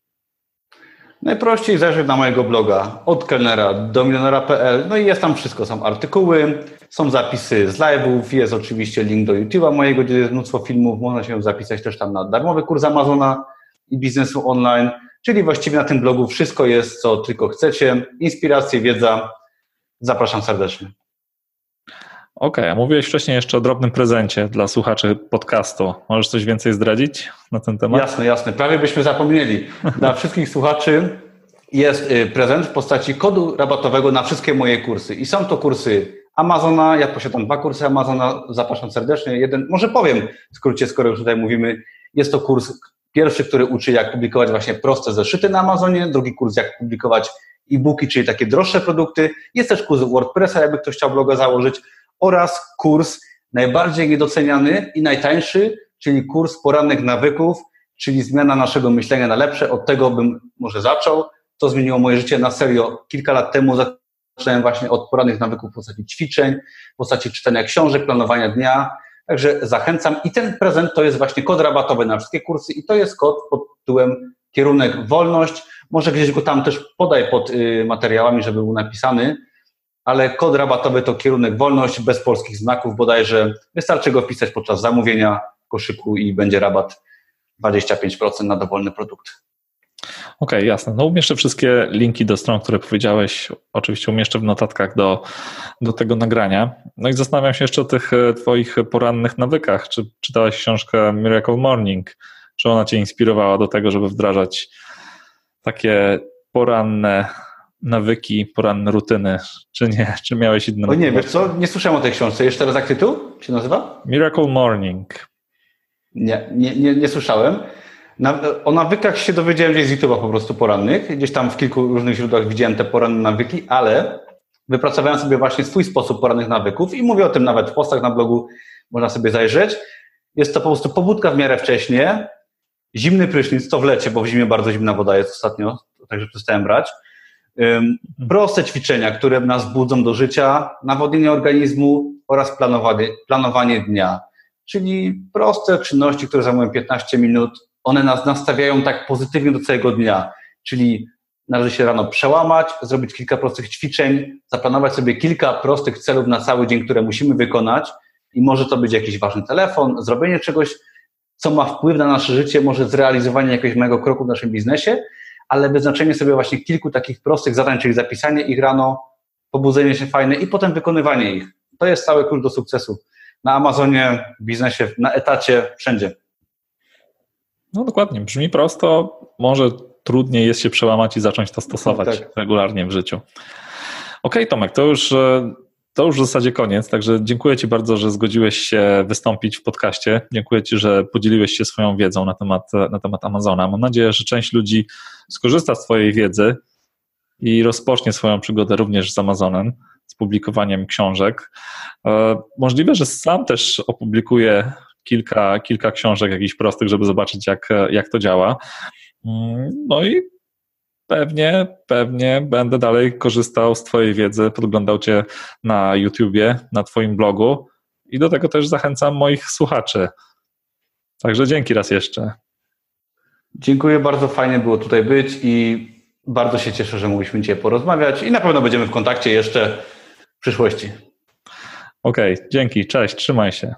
S2: Najprościej zajrzeć na mojego bloga od kelnera do milionera.pl. No i jest tam wszystko. Są artykuły, są zapisy z live'ów, jest oczywiście link do YouTube'a mojego, gdzie jest mnóstwo filmów. Można się zapisać też tam na darmowy kurs Amazona i biznesu online. Czyli właściwie na tym blogu wszystko jest, co tylko chcecie. Inspiracje, wiedza. Zapraszam serdecznie.
S1: Okej, okay, a mówiłeś wcześniej jeszcze o drobnym prezencie dla słuchaczy podcastu. Możesz coś więcej zdradzić na ten temat?
S2: Jasne, jasne. Prawie byśmy zapomnieli. Dla wszystkich słuchaczy jest y, prezent w postaci kodu rabatowego na wszystkie moje kursy. I są to kursy Amazona. Ja posiadam dwa kursy Amazona. Zapraszam serdecznie. Jeden, może powiem w skrócie, skoro już tutaj mówimy. Jest to kurs Pierwszy, który uczy, jak publikować właśnie proste zeszyty na Amazonie, drugi kurs, jak publikować e-booki, czyli takie droższe produkty. Jest też kurs WordPressa, jakby ktoś chciał bloga założyć, oraz kurs najbardziej niedoceniany i najtańszy, czyli kurs porannych nawyków, czyli zmiana naszego myślenia na lepsze. Od tego bym może zaczął. To zmieniło moje życie na serio. Kilka lat temu zacząłem właśnie od porannych nawyków w postaci ćwiczeń, w postaci czytania książek, planowania dnia Także zachęcam. I ten prezent to jest właśnie kod rabatowy na wszystkie kursy i to jest kod pod tytułem kierunek wolność. Może gdzieś go tam też podaj pod y, materiałami, żeby był napisany, ale kod rabatowy to kierunek wolność bez polskich znaków bodajże. Wystarczy go wpisać podczas zamówienia koszyku i będzie rabat 25% na dowolny produkt.
S1: Okej, okay, jasne. No umieszczę wszystkie linki do stron, które powiedziałeś. Oczywiście umieszczę w notatkach do, do tego nagrania. No i zastanawiam się jeszcze o tych e, twoich porannych nawykach. Czy czytałeś książkę Miracle Morning? Czy ona cię inspirowała do tego, żeby wdrażać takie poranne nawyki, poranne rutyny, czy nie? Czy miałeś inne?
S2: O nie, wiesz co, nie słyszałem o tej książce. Jeszcze raz jak tytuł się nazywa?
S1: Miracle Morning.
S2: Nie, nie, nie, nie słyszałem. Na, o nawykach się dowiedziałem gdzieś z YouTube'a po prostu porannych. Gdzieś tam w kilku różnych źródłach widziałem te poranne nawyki, ale wypracowałem sobie właśnie swój sposób porannych nawyków i mówię o tym nawet w postach na blogu, można sobie zajrzeć. Jest to po prostu pobudka w miarę wcześnie, zimny prysznic, to w lecie, bo w zimie bardzo zimna woda jest ostatnio, także przestałem brać. Proste ćwiczenia, które nas budzą do życia, nawodnienie organizmu oraz planowanie, planowanie dnia. Czyli proste czynności, które zajmują 15 minut, one nas nastawiają tak pozytywnie do całego dnia, czyli należy się rano przełamać, zrobić kilka prostych ćwiczeń, zaplanować sobie kilka prostych celów na cały dzień, które musimy wykonać i może to być jakiś ważny telefon, zrobienie czegoś, co ma wpływ na nasze życie, może zrealizowanie jakiegoś małego kroku w naszym biznesie, ale wyznaczenie sobie właśnie kilku takich prostych zadań, czyli zapisanie ich rano, pobudzenie się fajne i potem wykonywanie ich. To jest cały klucz do sukcesu. Na Amazonie, w biznesie, na etacie, wszędzie.
S1: No dokładnie, brzmi prosto, może trudniej jest się przełamać i zacząć to stosować tak. regularnie w życiu. Okej, okay, Tomek, to już, e, to już w zasadzie koniec, także dziękuję Ci bardzo, że zgodziłeś się wystąpić w podcaście. Dziękuję Ci, że podzieliłeś się swoją wiedzą na temat, na temat Amazona. Mam nadzieję, że część ludzi skorzysta z Twojej wiedzy i rozpocznie swoją przygodę również z Amazonem, z publikowaniem książek. E, możliwe, że sam też opublikuję kilka, kilka książek jakichś prostych, żeby zobaczyć, jak, jak to działa. Mm, no i pewnie, pewnie będę dalej korzystał z Twojej wiedzy, podglądał Cię na YouTubie, na Twoim blogu i do tego też zachęcam moich słuchaczy. Także dzięki raz jeszcze.
S2: Dziękuję bardzo, fajnie było tutaj być i bardzo się cieszę, że mogliśmy dzisiaj porozmawiać i na pewno będziemy w kontakcie jeszcze w przyszłości.
S1: Okej, okay, dzięki, cześć, trzymaj się.